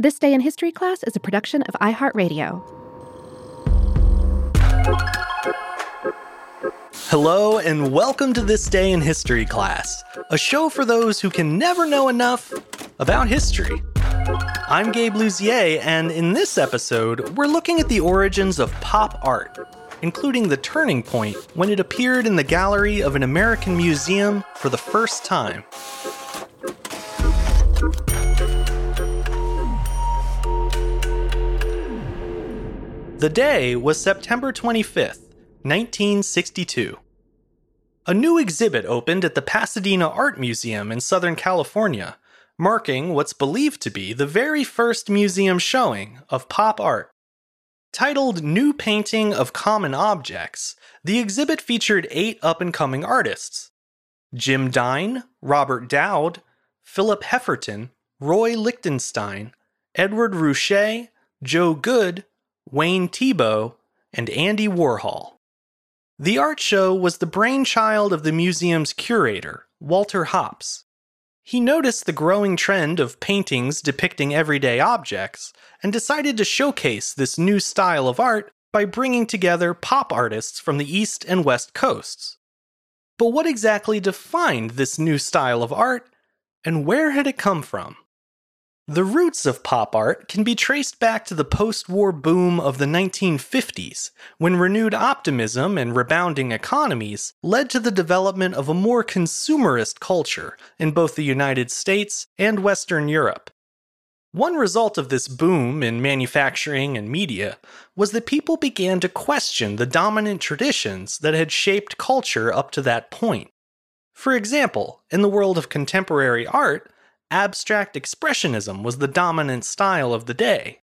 This Day in History class is a production of iHeartRadio. Hello, and welcome to This Day in History class, a show for those who can never know enough about history. I'm Gabe Luzier, and in this episode, we're looking at the origins of pop art, including the turning point when it appeared in the gallery of an American museum for the first time. The day was September 25th, 1962. A new exhibit opened at the Pasadena Art Museum in Southern California, marking what's believed to be the very first museum showing of pop art. Titled New Painting of Common Objects, the exhibit featured eight up and coming artists Jim Dine, Robert Dowd, Philip Hefferton, Roy Lichtenstein, Edward Ruscha, Joe Goode, Wayne Thiebaud, and Andy Warhol. The art show was the brainchild of the museum's curator, Walter Hopps. He noticed the growing trend of paintings depicting everyday objects and decided to showcase this new style of art by bringing together pop artists from the East and West coasts. But what exactly defined this new style of art, and where had it come from? The roots of pop art can be traced back to the post war boom of the 1950s, when renewed optimism and rebounding economies led to the development of a more consumerist culture in both the United States and Western Europe. One result of this boom in manufacturing and media was that people began to question the dominant traditions that had shaped culture up to that point. For example, in the world of contemporary art, abstract expressionism was the dominant style of the day.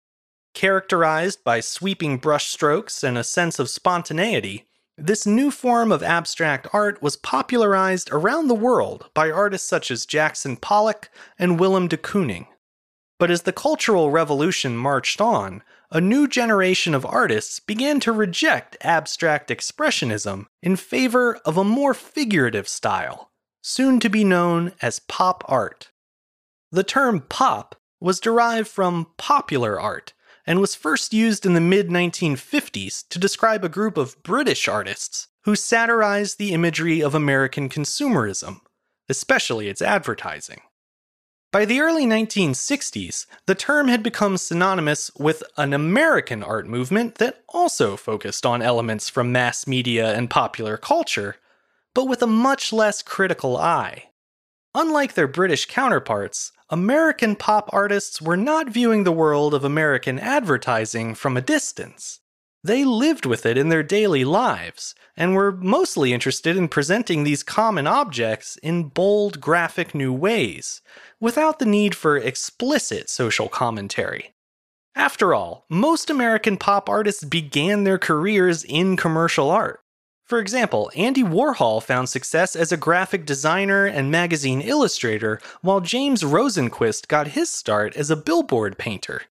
Characterized by sweeping brushstrokes and a sense of spontaneity, this new form of abstract art was popularized around the world by artists such as Jackson Pollock and Willem de Kooning. But as the Cultural Revolution marched on, a new generation of artists began to reject abstract expressionism in favor of a more figurative style, soon to be known as pop art. The term pop was derived from popular art and was first used in the mid 1950s to describe a group of British artists who satirized the imagery of American consumerism, especially its advertising. By the early 1960s, the term had become synonymous with an American art movement that also focused on elements from mass media and popular culture, but with a much less critical eye. Unlike their British counterparts, American pop artists were not viewing the world of American advertising from a distance. They lived with it in their daily lives and were mostly interested in presenting these common objects in bold, graphic new ways, without the need for explicit social commentary. After all, most American pop artists began their careers in commercial art. For example, Andy Warhol found success as a graphic designer and magazine illustrator, while James Rosenquist got his start as a billboard painter.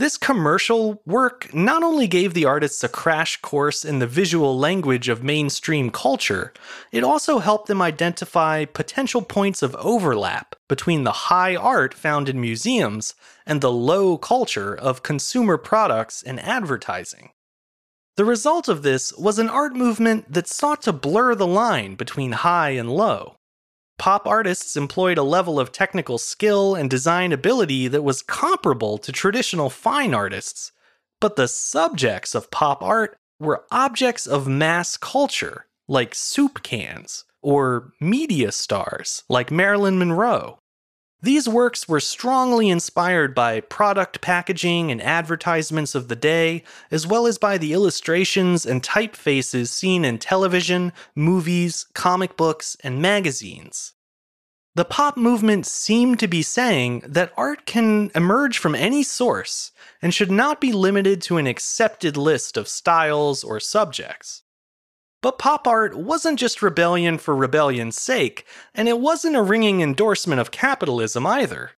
This commercial work not only gave the artists a crash course in the visual language of mainstream culture, it also helped them identify potential points of overlap between the high art found in museums and the low culture of consumer products and advertising. The result of this was an art movement that sought to blur the line between high and low. Pop artists employed a level of technical skill and design ability that was comparable to traditional fine artists, but the subjects of pop art were objects of mass culture, like soup cans, or media stars, like Marilyn Monroe. These works were strongly inspired by product packaging and advertisements of the day, as well as by the illustrations and typefaces seen in television, movies, comic books, and magazines. The pop movement seemed to be saying that art can emerge from any source and should not be limited to an accepted list of styles or subjects. But pop art wasn't just rebellion for rebellion's sake, and it wasn't a ringing endorsement of capitalism either.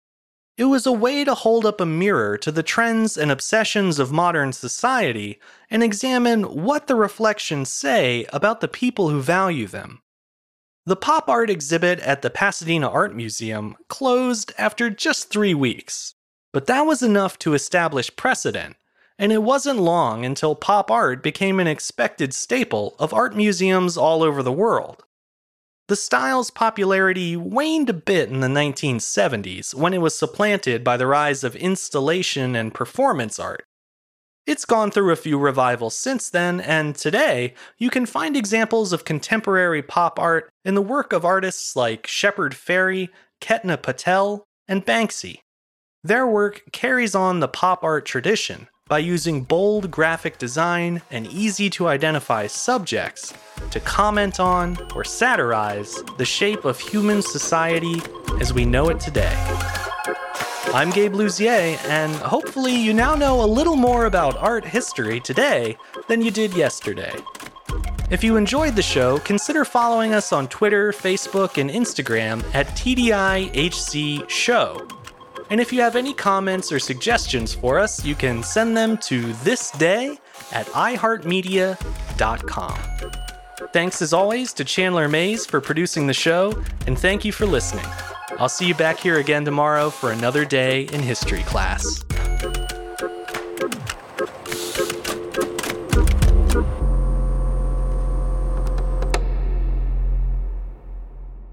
It was a way to hold up a mirror to the trends and obsessions of modern society and examine what the reflections say about the people who value them. The pop art exhibit at the Pasadena Art Museum closed after just three weeks. But that was enough to establish precedent, and it wasn't long until pop art became an expected staple of art museums all over the world. The style's popularity waned a bit in the 1970s when it was supplanted by the rise of installation and performance art. It's gone through a few revivals since then, and today you can find examples of contemporary pop art in the work of artists like Shepard Fairey, Ketna Patel, and Banksy. Their work carries on the pop art tradition by using bold graphic design and easy to identify subjects to comment on or satirize the shape of human society as we know it today. I'm Gabe Luzier, and hopefully you now know a little more about art history today than you did yesterday. If you enjoyed the show, consider following us on Twitter, Facebook, and Instagram at TDIHC Show and if you have any comments or suggestions for us, you can send them to thisday at iHeartMedia.com. Thanks as always to Chandler Mays for producing the show, and thank you for listening. I'll see you back here again tomorrow for another day in history class.